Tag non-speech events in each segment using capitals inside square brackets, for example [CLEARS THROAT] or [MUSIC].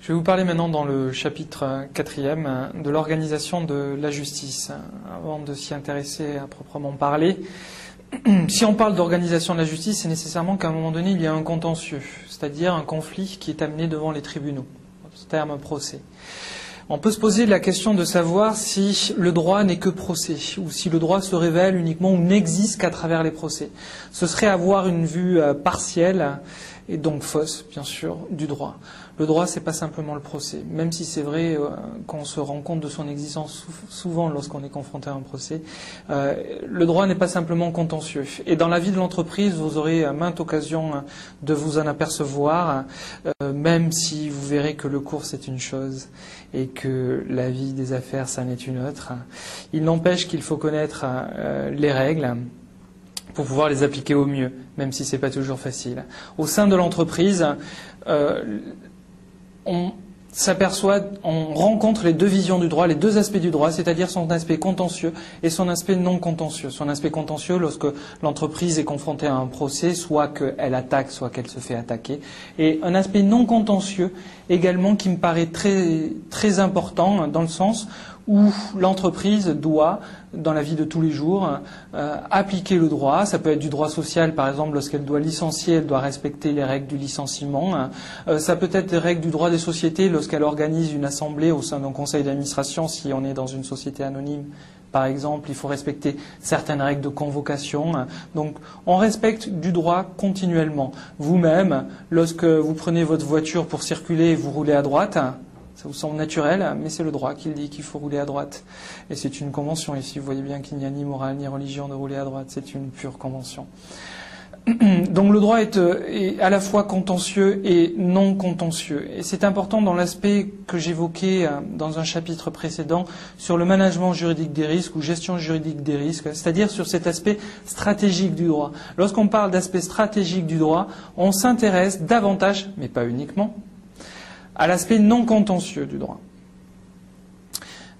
Je vais vous parler maintenant dans le chapitre quatrième de l'organisation de la justice. Avant de s'y intéresser à proprement parler, [CLEARS THROAT] si on parle d'organisation de la justice, c'est nécessairement qu'à un moment donné, il y a un contentieux, c'est-à-dire un conflit qui est amené devant les tribunaux, ce terme procès. On peut se poser la question de savoir si le droit n'est que procès, ou si le droit se révèle uniquement ou n'existe qu'à travers les procès. Ce serait avoir une vue euh, partielle et donc fausse, bien sûr, du droit. Le droit, c'est pas simplement le procès, même si c'est vrai euh, qu'on se rend compte de son existence souvent lorsqu'on est confronté à un procès. Euh, le droit n'est pas simplement contentieux. Et dans la vie de l'entreprise, vous aurez à maintes occasions de vous en apercevoir, euh, même si vous verrez que le cours c'est une chose et que la vie des affaires, ça n'est une autre. Il n'empêche qu'il faut connaître les règles pour pouvoir les appliquer au mieux, même si ce n'est pas toujours facile. Au sein de l'entreprise, euh, on s'aperçoit, on rencontre les deux visions du droit, les deux aspects du droit, c'est-à-dire son aspect contentieux et son aspect non contentieux. Son aspect contentieux lorsque l'entreprise est confrontée à un procès, soit qu'elle attaque, soit qu'elle se fait attaquer. Et un aspect non contentieux également qui me paraît très, très important dans le sens où l'entreprise doit, dans la vie de tous les jours, euh, appliquer le droit. Ça peut être du droit social, par exemple, lorsqu'elle doit licencier, elle doit respecter les règles du licenciement. Euh, ça peut être des règles du droit des sociétés lorsqu'elle organise une assemblée au sein d'un conseil d'administration, si on est dans une société anonyme. Par exemple, il faut respecter certaines règles de convocation. Donc, on respecte du droit continuellement. Vous-même, lorsque vous prenez votre voiture pour circuler et vous roulez à droite, ça vous semble naturel, mais c'est le droit qui dit qu'il faut rouler à droite. Et c'est une convention. Ici, vous voyez bien qu'il n'y a ni morale ni religion de rouler à droite. C'est une pure convention. [CLEARS THROAT] Donc le droit est, est, à la fois contentieux et non contentieux. Et c'est important dans l'aspect que j'évoquais euh, dans un chapitre précédent sur le management juridique des risques ou gestion juridique des risques, c'est-à-dire sur cet aspect stratégique du droit. Lorsqu'on parle d'aspect stratégique du droit, on s'intéresse davantage, mais pas uniquement, à l'aspect non contentieux du droit.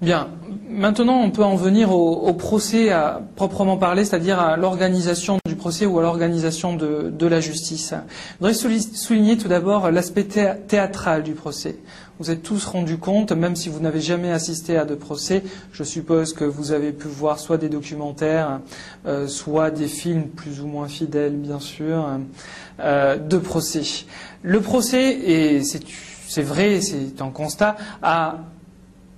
Bien, maintenant on peut en venir au, procès à proprement parler, c'est-à-dire à, l'organisation du procès ou à l'organisation de, la justice. Je voudrais souligner tout d'abord l'aspect théâtral du procès. Vous êtes tous rendus compte, même si vous n'avez jamais assisté à de procès, je suppose que vous avez pu voir soit des documentaires, euh, soit des films plus ou moins fidèles, bien sûr, euh, de procès. Le procès, et c'est c'est vrai, c'est un constat, a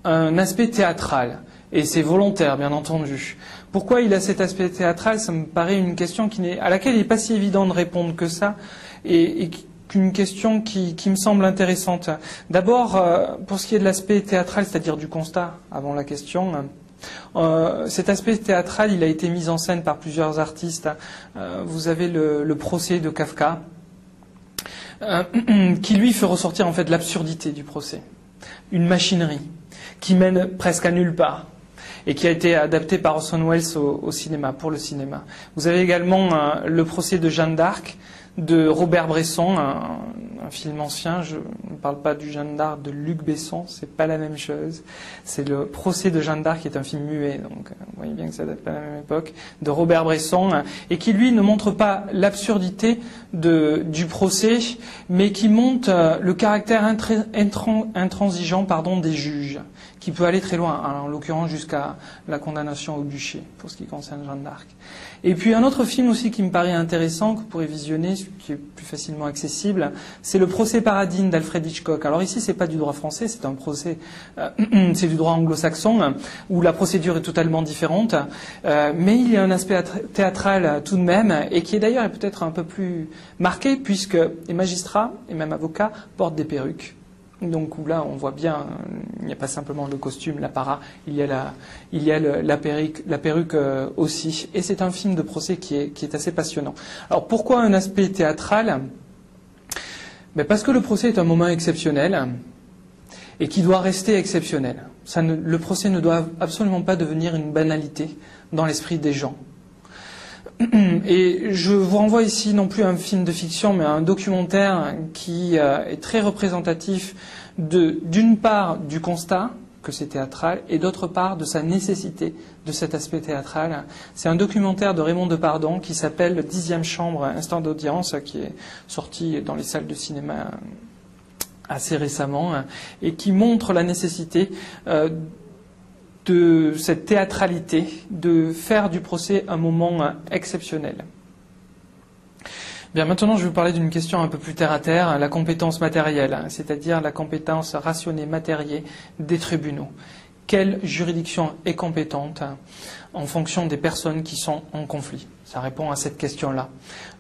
un aspect théâtral. Et c'est volontaire, bien entendu. Pourquoi il a cet aspect théâtral? Ça me paraît une question à laquelle il n'est pas si évident de répondre que ça, et, une question qui, me semble intéressante. D'abord, euh, pour ce qui est de l'aspect théâtral, c'est-à-dire du constat, avant la question, euh, cet aspect théâtral, a été mis en scène par plusieurs artistes. Euh, vous avez le procès de Kafka, euh, [CLEARS THROAT] qui lui fait ressortir en fait l'absurdité du procès. Une machinerie qui mène presque à nulle part et qui a été adaptée par Orson Welles au, cinéma, pour le cinéma. Vous avez également euh, le procès de Jeanne d'Arc de Robert Bresson, un, film ancien. Je parle pas du Jeanne d'Arc de Luc Besson, c'est pas la même chose. C'est le procès de Jeanne d'Arc qui est un film muet, donc euh, vous voyez bien que ça date pas de la même époque, de Robert Bresson, et qui lui ne montre pas l'absurdité du procès, mais qui montre euh, le caractère intransigeant des juges, qui peut aller très loin, en l'occurrence jusqu'à la condamnation au bûcher, pour ce qui concerne Jeanne d'Arc. Et puis un autre film aussi qui me paraît intéressant, que vous pourrez visionner, qui est plus facilement accessible, c'est le procès Paradine d'Alfred Hitchcock. Alors ici, c'est pas du droit français, c'est un procès, euh, [CLEARS THROAT] c'est du droit anglo-saxon, où la procédure est totalement différente, euh, mais il y a un aspect théâtral tout de même, et qui est d'ailleurs peut-être un peu plus marqué, puisque les magistrats et même avocats portent des perruques. Donc là, on voit bien, il n'y a pas simplement le costume, l'apparat, il y a la, il y a perruque, la perruque euh, aussi. Et c'est un film de procès qui est, assez passionnant. Alors pourquoi un aspect théâtral? Ben Parce que le procès est un moment exceptionnel et qui doit rester exceptionnel. Le procès ne doit absolument pas devenir une banalité dans l'esprit des gens. Et je vous renvoie ici non plus à un film de fiction, mais à un documentaire qui euh, est très représentatif d'une part du constat que c'est théâtral et d'autre part de sa nécessité de cet aspect théâtral. C'est un documentaire de Raymond Depardon qui s'appelle Le dixième chambre, instant d'audience, qui est sorti dans les salles de cinéma assez récemment hein, et qui montre la nécessité euh, de cette théâtralité, de faire du procès un moment exceptionnel. Bien, maintenant, je vais vous parler d'une question un peu plus terre à terre, la compétence matérielle, c'est-à-dire la compétence rationnée matérielle des tribunaux. Quelle juridiction est compétente en fonction des personnes qui sont en conflit? Ça répond à cette question-là.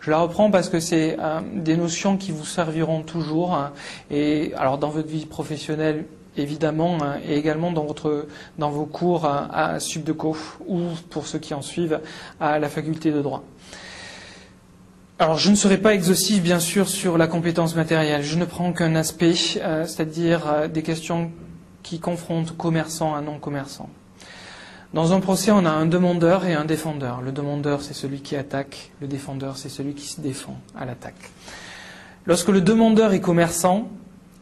Je la reprends parce que c'est euh, des notions qui vous serviront toujours, hein, et alors dans votre vie professionnelle, évidemment, et également dans, votre, dans vos cours à Subdeco ou pour ceux qui en suivent à la faculté de droit. Alors, je ne serai pas exhaustif, bien sûr, sur la compétence matérielle. Je ne prends qu'un aspect, euh, c'est-à-dire euh, des questions qui confrontent commerçants à non-commerçants. Dans un procès, on a un demandeur et un défendeur. Le demandeur, c'est celui qui attaque. Le défendeur, c'est celui qui se défend à l'attaque. Lorsque le demandeur est commerçant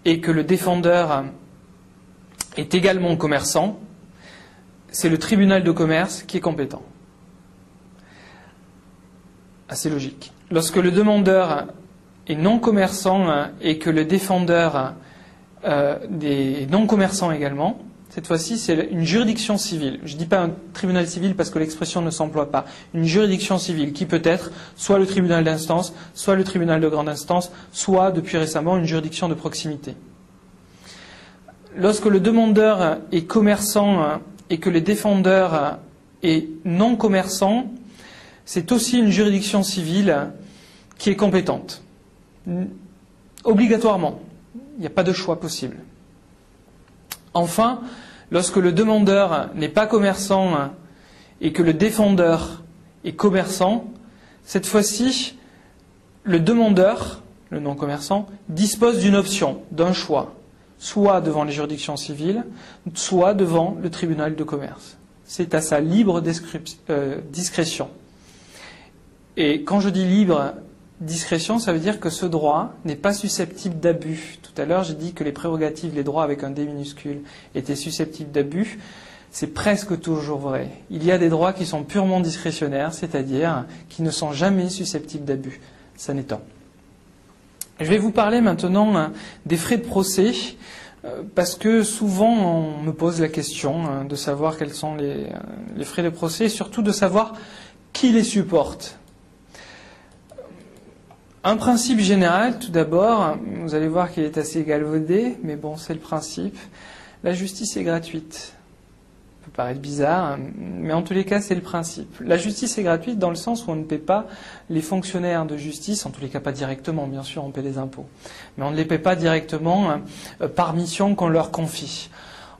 et que le défendeur est également commerçant, c'est le tribunal de commerce qui est compétent. Assez logique lorsque le demandeur est non commerçant hein, et que le défendeur euh, est non commerçant également, cette fois-ci, c'est une juridiction civile. Je ne dis pas un tribunal civil parce que l'expression ne s'emploie pas. Une juridiction civile qui peut être soit le tribunal d'instance, soit le tribunal de grande instance, soit depuis récemment une juridiction de proximité. Lorsque le demandeur est commerçant hein, et que le défendeur est non commerçant, c'est aussi une juridiction civile qui est compétente. Obligatoirement. Il n'y a pas de choix possible. Enfin, lorsque le demandeur n'est pas commerçant et que le défendeur est commerçant, cette fois-ci, le demandeur, le non-commerçant, dispose d'une option, d'un choix, soit devant les juridictions civiles, soit devant le tribunal de commerce. C'est à sa libre euh, discrétion. Et quand je dis libre, discrétion, ça veut dire que ce droit n'est pas susceptible d'abus. Tout à l'heure, j'ai dit que les prérogatives, les droits avec un D minuscule, étaient susceptibles d'abus. C'est presque toujours vrai. Il y a des droits qui sont purement discrétionnaires, c'est-à-dire qui ne sont jamais susceptibles d'abus. Ça n'est pas. Je vais vous parler maintenant hein, des frais de procès, euh, parce que souvent on me pose la question hein, de savoir quels sont les, euh, les frais de procès, et surtout de savoir qui les supporte. Un principe général, tout d'abord, vous allez voir qu'il est assez galvaudé, mais bon, c'est le principe. La justice est gratuite. Peut paraître bizarre, mais en tous les cas, c'est le principe. La justice est gratuite dans le sens où on ne paie pas les fonctionnaires de justice, en tous les cas pas directement, bien sûr, on paie les impôts, mais on ne les paie pas directement euh, par mission qu'on leur confie.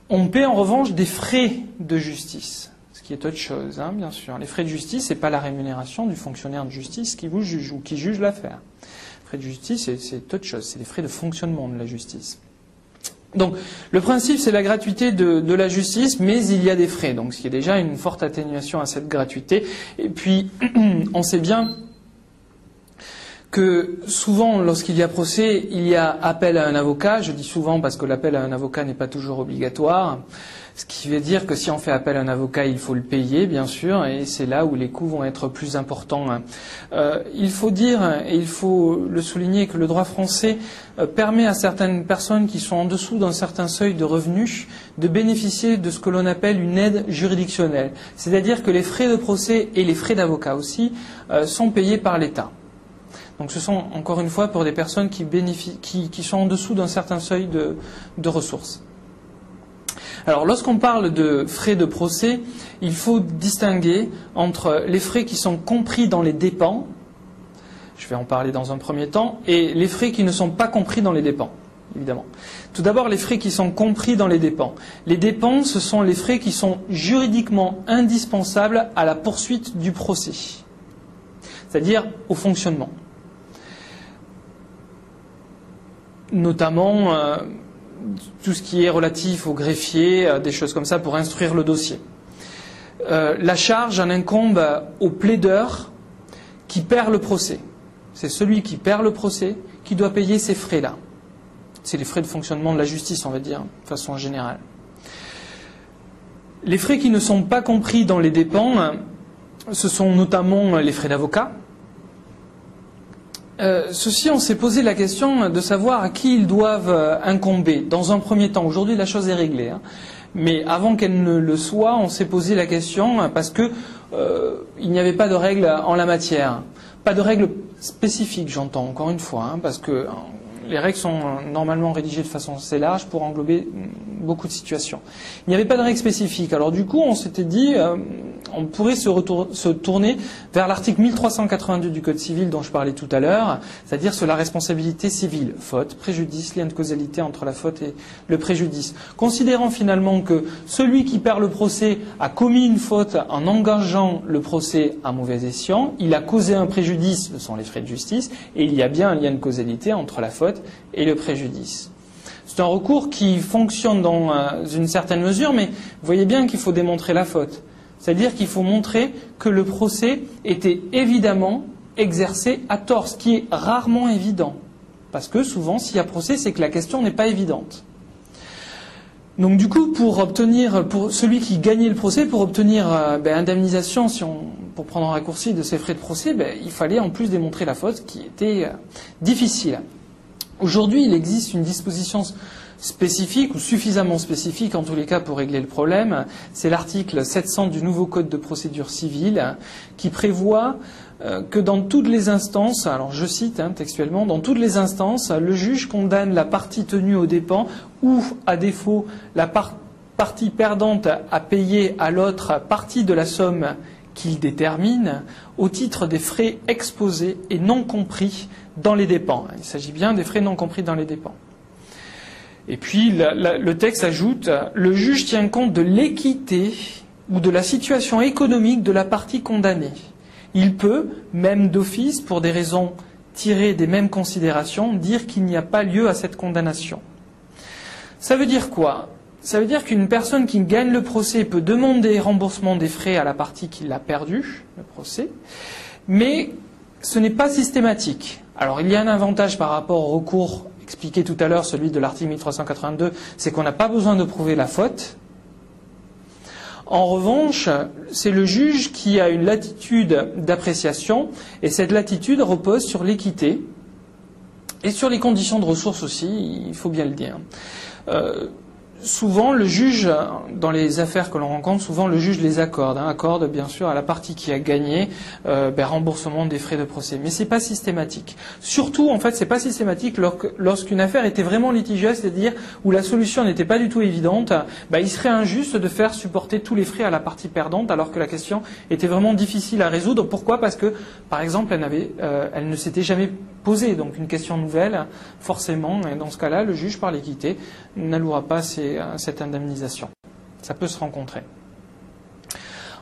On paie en revanche des frais de justice qui est autre chose, hein, bien sûr. Les frais de justice, ce n'est pas la rémunération du fonctionnaire de justice qui vous juge ou qui juge l'affaire. Les frais de justice, c'est autre chose, c'est les frais de fonctionnement de la justice. Donc, le principe, c'est la gratuité de, la justice, mais il y a des frais. Donc, ce qui est déjà une forte atténuation à cette gratuité. Et puis, [CLEARS THROAT] on sait bien que souvent, lorsqu'il y a procès, il y a appel à un avocat. Je dis souvent parce que l'appel à un avocat n'est pas toujours obligatoire. Ce qui veut dire que si on fait appel à un avocat, il faut le payer, bien sûr, et c'est là où les coûts vont être plus importants. Euh, il faut dire, et il faut le souligner, que le droit français euh, permet à certaines personnes qui sont en dessous d'un certain seuil de revenus de bénéficier de ce que l'on appelle une aide juridictionnelle. C'est-à-dire que les frais de procès et les frais d'avocat aussi euh, sont payés par l'État. Donc ce sont encore une fois pour des personnes qui, qui, sont en dessous d'un certain seuil de ressources. Alors lorsqu'on parle de frais de procès, il faut distinguer entre les frais qui sont compris dans les dépens, je vais en parler dans un premier temps, et les frais qui ne sont pas compris dans les dépens, évidemment. Tout d'abord, les frais qui sont compris dans les dépens. Les dépens, ce sont les frais qui sont juridiquement indispensables à la poursuite du procès, c'est-à-dire au fonctionnement. Notamment, euh, tout ce qui est relatif au greffier, euh, des choses comme ça pour instruire le dossier. Euh, la charge en incombe au plaideur qui perd le procès. C'est celui qui perd le procès qui doit payer ces frais-là. C'est les frais de fonctionnement de la justice, on va dire, de façon générale. Les frais qui ne sont pas compris dans les dépens, ce sont notamment les frais d'avocat, euh, ceux-ci, on s'est posé la question de savoir à qui ils doivent euh, incomber. Dans un premier temps, aujourd'hui la chose est réglée, hein. mais avant qu'elle ne le soit, on s'est posé la question parce que euh, il n'y avait pas de règles en la matière, pas de règles spécifiques, j'entends encore une fois, hein, parce que les règles sont normalement rédigées de façon assez large pour englober beaucoup de situations. Il n'y avait pas de règles spécifiques. Alors du coup, on s'était dit, on pourrait se, se tourner vers l'article 1382 du Code civil dont je parlais tout à l'heure, c'est-à-dire sur la responsabilité civile, faute, préjudice, lien de causalité entre la faute et le préjudice. Considérant finalement que celui qui perd le procès a commis une faute en engageant le procès à mauvais escient, il a causé un préjudice, ce sont les frais de justice, et il y a bien un lien de causalité entre la faute et le préjudice. C'est un recours qui fonctionne dans euh, une certaine mesure, mais vous voyez bien qu'il faut démontrer la faute. C'est-à-dire qu'il faut montrer que le procès était évidemment exercé à tort, ce qui est rarement évident. Parce que souvent, s'il y a procès, c'est que la question n'est pas évidente. Donc du coup, pour obtenir, pour celui qui gagnait le procès, pour obtenir euh, ben, indemnisation, si on, pour prendre un raccourci de ses frais de procès, ben, il fallait en plus démontrer la faute, qui était euh, difficile. Aujourd'hui, il existe une disposition spécifique ou suffisamment spécifique en tous les cas pour régler le problème. C'est l'article 700 du nouveau Code de procédure civile qui prévoit euh, que dans toutes les instances, alors je cite hein, textuellement, dans toutes les instances, le juge condamne la partie tenue aux dépens ou, à défaut, la partie perdante à payer à l'autre partie de la somme qu'il détermine au titre des frais exposés et non compris dans les dépens. Il s'agit bien des frais non compris dans les dépens. Et puis le texte ajoute le juge tient compte de l'équité ou de la situation économique de la partie condamnée. Il peut, même d'office, pour des raisons tirées des mêmes considérations, dire qu'il n'y a pas lieu à cette condamnation. Ça veut dire quoi? Ça veut dire qu'une personne qui gagne le procès peut demander remboursement des frais à la partie qui l'a perdu, le procès, mais ce n'est pas systématique. Alors il y a un avantage par rapport au recours expliqué tout à l'heure, celui de l'article 1382, c'est qu'on n'a pas besoin de prouver la faute. En revanche, c'est le juge qui a une latitude d'appréciation, et cette latitude repose sur l'équité et sur les conditions de ressources aussi, il faut bien le dire. Euh, souvent, le juge, dans les affaires que l'on rencontre, souvent le juge les accorde. Hein, accorde bien sûr à la partie qui a gagné euh, ben, remboursement des frais de procès. Mais c'est pas systématique. Surtout, en fait, c'est pas systématique lorsqu'une affaire était vraiment litigieuse, c'est-à-dire où la solution n'était pas du tout évidente. Ben, il serait injuste de faire supporter tous les frais à la partie perdante, alors que la question était vraiment difficile à résoudre. Pourquoi? Parce que, par exemple, elle, euh, elle ne s'était jamais posée, donc une question nouvelle. Forcément, et dans ce cas-là, le juge, par l'équité, n'allouera pas ses euh, cette indemnisation. Ça peut se rencontrer.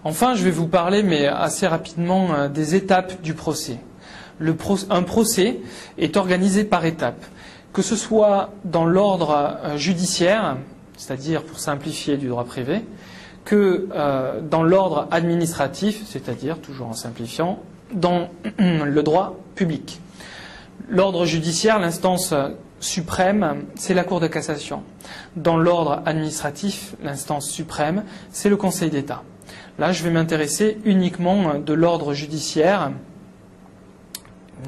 Enfin, je vais vous parler, mais assez rapidement, euh, des étapes du procès. un procès est organisé par étapes, que ce soit dans l'ordre euh, judiciaire, c'est-à-dire pour simplifier du droit privé, que dans l'ordre administratif, c'est-à-dire, toujours en simplifiant, dans [CLEARS THROAT] le droit public. L'ordre judiciaire, l'instance suprême, c'est la Cour de cassation. Dans l'ordre administratif, l'instance suprême, c'est le Conseil d'État. Là, je vais m'intéresser uniquement de l'ordre judiciaire,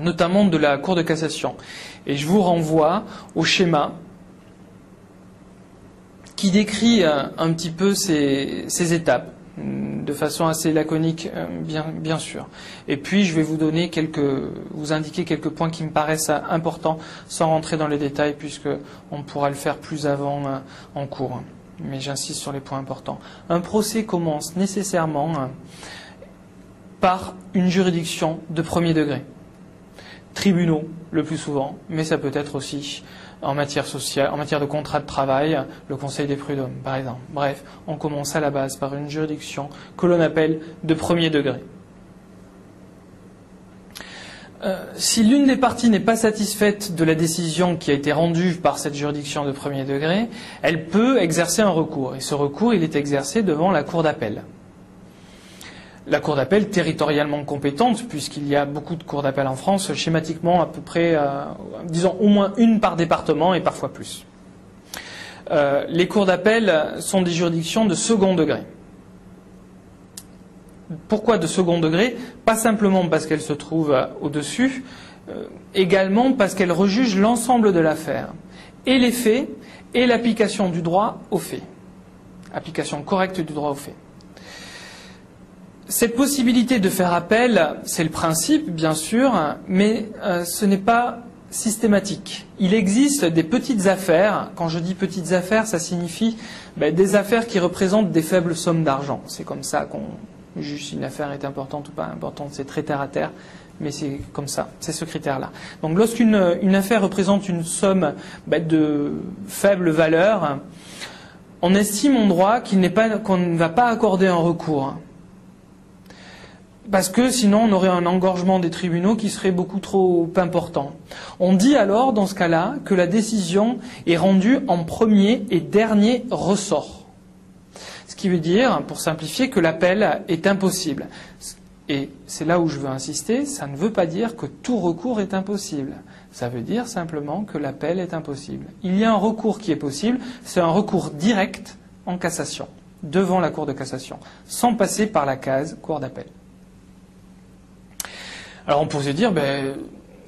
notamment de la Cour de cassation. Et je vous renvoie au schéma qui décrit un petit peu ces, étapes de façon assez laconique, euh, bien, sûr. Et puis, je vais vous donner quelques, vous indiquer quelques points qui me paraissent importants, sans rentrer dans les détails, puisque on pourra le faire plus avant euh, en cours. Mais j'insiste sur les points importants. Un procès commence nécessairement euh, par une juridiction de premier degré. Tribunaux, le plus souvent, mais ça peut être aussi en matière de contrat de travail, le Conseil des prud'hommes, par exemple. Bref, on commence à la base par une juridiction que l'on appelle de premier degré. Euh, si l'une des parties n'est pas satisfaite de la décision qui a été rendue par cette juridiction de premier degré, elle peut exercer un recours. Et ce recours, il est exercé devant la Cour d'appel la cour d'appel territorialement compétente, puisqu'il y a beaucoup de cours d'appel en France, schématiquement à peu près, euh, disons au moins une par département et parfois plus. Euh, les cours d'appel sont des juridictions de second degré. Pourquoi de second degré? Pas simplement parce qu'elles se trouvent au-dessus, euh, également parce qu'elle rejuge l'ensemble de l'affaire, et les faits, et l'application du droit aux faits. Application correcte du droit aux faits. Cette possibilité de faire appel, c'est le principe, bien sûr, mais euh, ce n'est pas systématique. Il existe des petites affaires. Quand je dis petites affaires, ça signifie ben, des affaires qui représentent des faibles sommes d'argent. C'est comme ça qu'on juge si une affaire est importante ou pas importante. C'est très terre à terre, mais c'est comme ça. C'est ce critère-là. Donc lorsqu'une une affaire représente une somme ben, de faible valeur, on estime en droit qu'on ne va pas accorder un recours parce que sinon on aurait un engorgement des tribunaux qui serait beaucoup trop important. On dit alors, dans ce cas-là, que la décision est rendue en premier et dernier ressort. Ce qui veut dire, pour simplifier, que l'appel est impossible. Et c'est là où je veux insister, ça ne veut pas dire que tout recours est impossible. Ça veut dire simplement que l'appel est impossible. Il y a un recours qui est possible, c'est un recours direct en cassation, devant la Cour de cassation, sans passer par la case Cour d'appel. Alors on pourrait se dire, ben,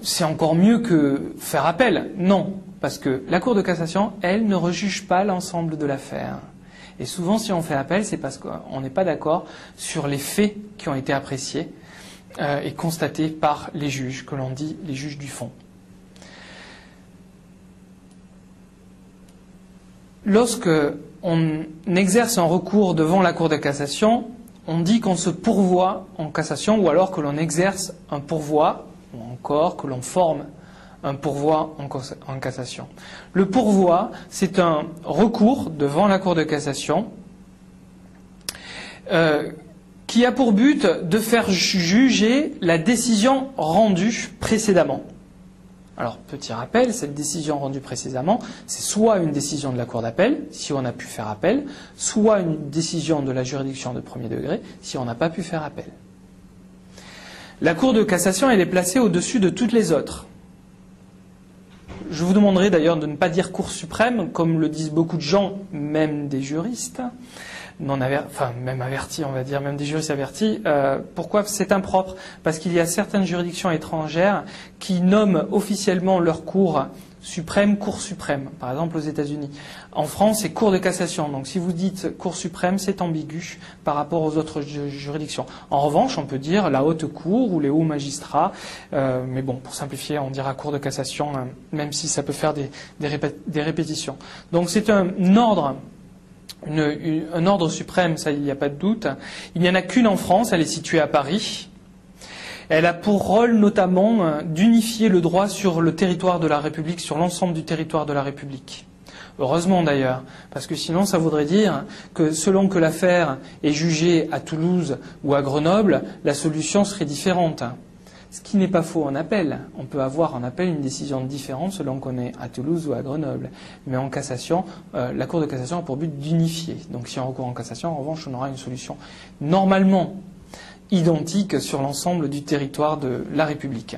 c'est encore mieux que faire appel. Non, parce que la Cour de cassation, elle, ne rejuge pas l'ensemble de l'affaire. Et souvent, si on fait appel, c'est parce qu'on n'est pas d'accord sur les faits qui ont été appréciés euh, et constatés par les juges, que l'on dit les juges du fond. Lorsque on exerce un recours devant la Cour de cassation, on dit qu'on se pourvoit en cassation ou alors que l'on exerce un pourvoi ou encore que l'on forme un pourvoi en, cassation. Le pourvoi, c'est un recours devant la Cour de cassation euh, qui a pour but de faire juger la décision rendue précédemment. Alors, petit rappel, cette décision rendue précisément, c'est soit une décision de la Cour d'appel, si on a pu faire appel, soit une décision de la juridiction de premier degré, si on n'a pas pu faire appel. La Cour de cassation, elle est placée au-dessus de toutes les autres. Je vous demanderai d'ailleurs de ne pas dire Cour suprême, comme le disent beaucoup de gens, même des juristes non enfin même avertis, on va dire, même des juristes avertis. Euh, pourquoi c'est impropre? Parce qu'il y a certaines juridictions étrangères qui nomment officiellement leur cour suprême, Cour suprême, par exemple aux États-Unis. En France, c'est Cour de cassation. Donc si vous dites Cour suprême, c'est ambigu par rapport aux autres juridictions. En revanche, on peut dire la haute cour ou les hauts magistrats. Euh, mais bon, pour simplifier, on dira Cour de cassation, hein, même si ça peut faire des, des répétitions. Donc c'est un ordre un ordre suprême, ça il n'y a pas de doute. Il n'y en a qu'une en France, elle est située à Paris. Elle a pour rôle notamment euh, d'unifier le droit sur le territoire de la République, sur l'ensemble du territoire de la République. Heureusement d'ailleurs, parce que sinon ça voudrait dire que selon que l'affaire est jugée à Toulouse ou à Grenoble, la solution serait différente. Ce qui n'est pas faux en appel. On peut avoir en appel une décision différente selon qu'on est à Toulouse ou à Grenoble. Mais en cassation, euh, la Cour de cassation a pour but d'unifier. Donc si on recourt en cassation, en revanche, on aura une solution normalement identique sur l'ensemble du territoire de la République.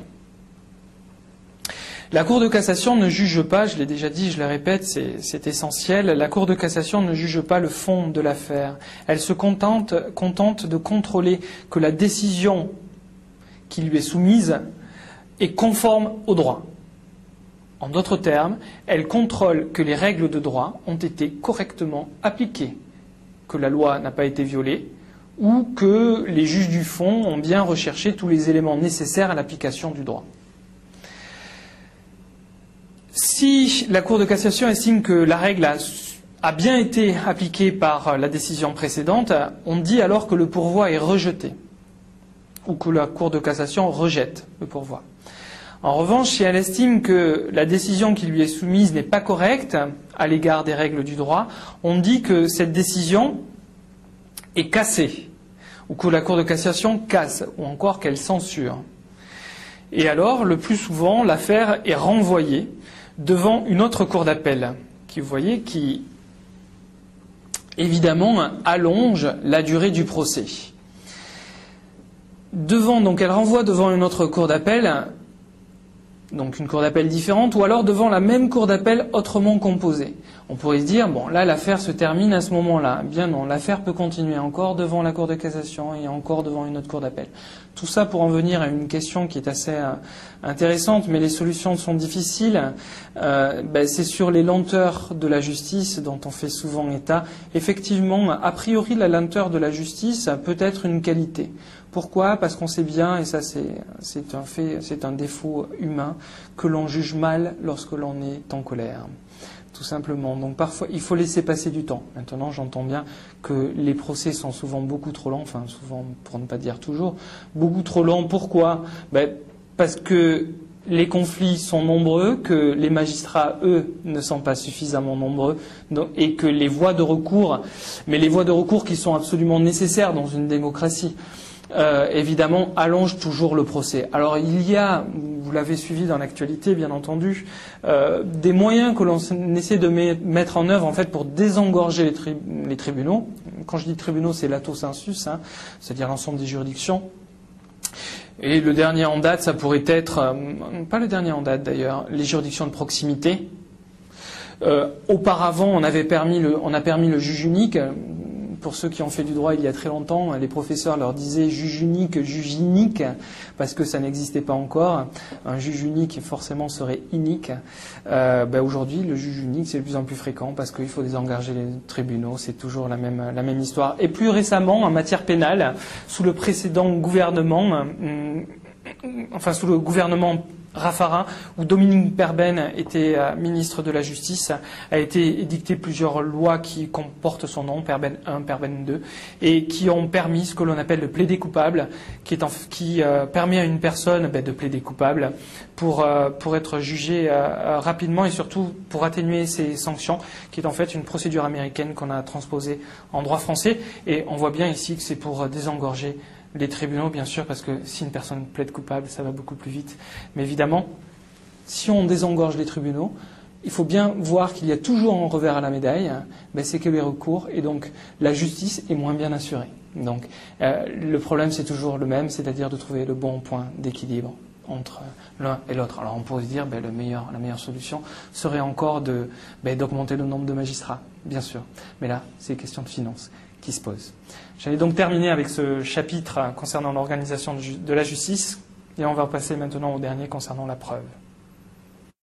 La Cour de cassation ne juge pas, je l'ai déjà dit, je le répète, c'est essentiel, la Cour de cassation ne juge pas le fond de l'affaire. Elle se contente, contente de contrôler que la décision qui lui est soumise est conforme au droit. En d'autres termes, elle contrôle que les règles de droit ont été correctement appliquées, que la loi n'a pas été violée ou que les juges du fond ont bien recherché tous les éléments nécessaires à l'application du droit. Si la Cour de cassation estime que la règle a, a, bien été appliquée par la décision précédente, on dit alors que le pourvoi est rejeté ou que la Cour de cassation rejette le pourvoi. En revanche, si elle estime que la décision qui lui est soumise n'est pas correcte à l'égard des règles du droit, on dit que cette décision est cassée, ou que la Cour de cassation casse, ou encore qu'elle censure. Et alors, le plus souvent, l'affaire est renvoyée devant une autre Cour d'appel, qui, vous voyez, qui évidemment allonge la durée du procès devant, donc elle renvoie devant une autre cour d'appel donc une cour d'appel différente, ou alors devant la même cour d'appel autrement composée. On pourrait se dire, bon, là, l'affaire se termine à ce moment-là. Bien non, l'affaire peut continuer encore devant la cour de cassation et encore devant une autre cour d'appel. Tout ça pour en venir à une question qui est assez euh, intéressante, mais les solutions sont difficiles. Euh, ben, c'est sur les lenteurs de la justice dont on fait souvent état. Effectivement, a priori, la lenteur de la justice peut être une qualité. Pourquoi? Parce qu'on sait bien, et ça c'est un fait, c'est un défaut humain, que l'on juge mal lorsque l'on est en colère. Tout simplement. Donc parfois, il faut laisser passer du temps. Maintenant, j'entends bien que les procès sont souvent beaucoup trop longs, enfin souvent, pour ne pas dire toujours, beaucoup trop longs. Pourquoi? Ben, Parce que les conflits sont nombreux, que les magistrats, eux, ne sont pas suffisamment nombreux, et que les voies de recours, mais les voies de recours qui sont absolument nécessaires dans une démocratie, euh, évidemment, allonge toujours le procès. Alors il y a, vous l'avez suivi dans l'actualité, bien entendu, euh, des moyens que l'on essaie de mettre en œuvre en fait pour désengorger les, tribunaux. Quand je dis tribunaux, c'est l'ato sensus, hein, c'est-à-dire l'ensemble des juridictions. Et le dernier en date, ça pourrait être, euh, pas le dernier en date d'ailleurs, les juridictions de proximité. auparavant, on, avait permis on a permis le juge unique pour ceux qui ont fait du droit il y a très longtemps, les professeurs leur disaient juge unique, juge unique, parce que ça n'existait pas encore. Un juge unique forcément serait unique. Euh, ben aujourd'hui, le juge unique, c'est de plus en plus fréquent parce qu'il faut désengager les tribunaux. C'est toujours la même, la même histoire. Et plus récemment, en matière pénale, sous le précédent gouvernement, hum, enfin sous le gouvernement Raffarin, où Dominique Perben était euh, ministre de la Justice, a été édicté plusieurs lois qui comportent son nom, Perben 1, Perben 2, et qui ont permis ce que l'on appelle le plaider coupable, qui, euh, permet à une personne ben, de plaider coupable pour, euh, être jugée rapidement et surtout pour atténuer ses sanctions, qui est en fait une procédure américaine qu'on a transposée en droit français. Et on voit bien ici que c'est pour désengorger les tribunaux, bien sûr, parce que si une personne plaide coupable, ça va beaucoup plus vite. Mais évidemment, si on désengorge les tribunaux, il faut bien voir qu'il y a toujours un revers à la médaille, c'est que les recours, et donc la justice est moins bien assurée. Donc euh, le problème, c'est toujours le même, c'est-à-dire de trouver le bon point d'équilibre entre l'un et l'autre. Alors on pourrait se dire, ben, le meilleur, la meilleure solution serait encore ben, d'augmenter le nombre de magistrats, bien sûr. Mais là, c'est question de finances J'allais donc terminer avec ce chapitre concernant l'organisation de la justice et on va passer maintenant au dernier concernant la preuve.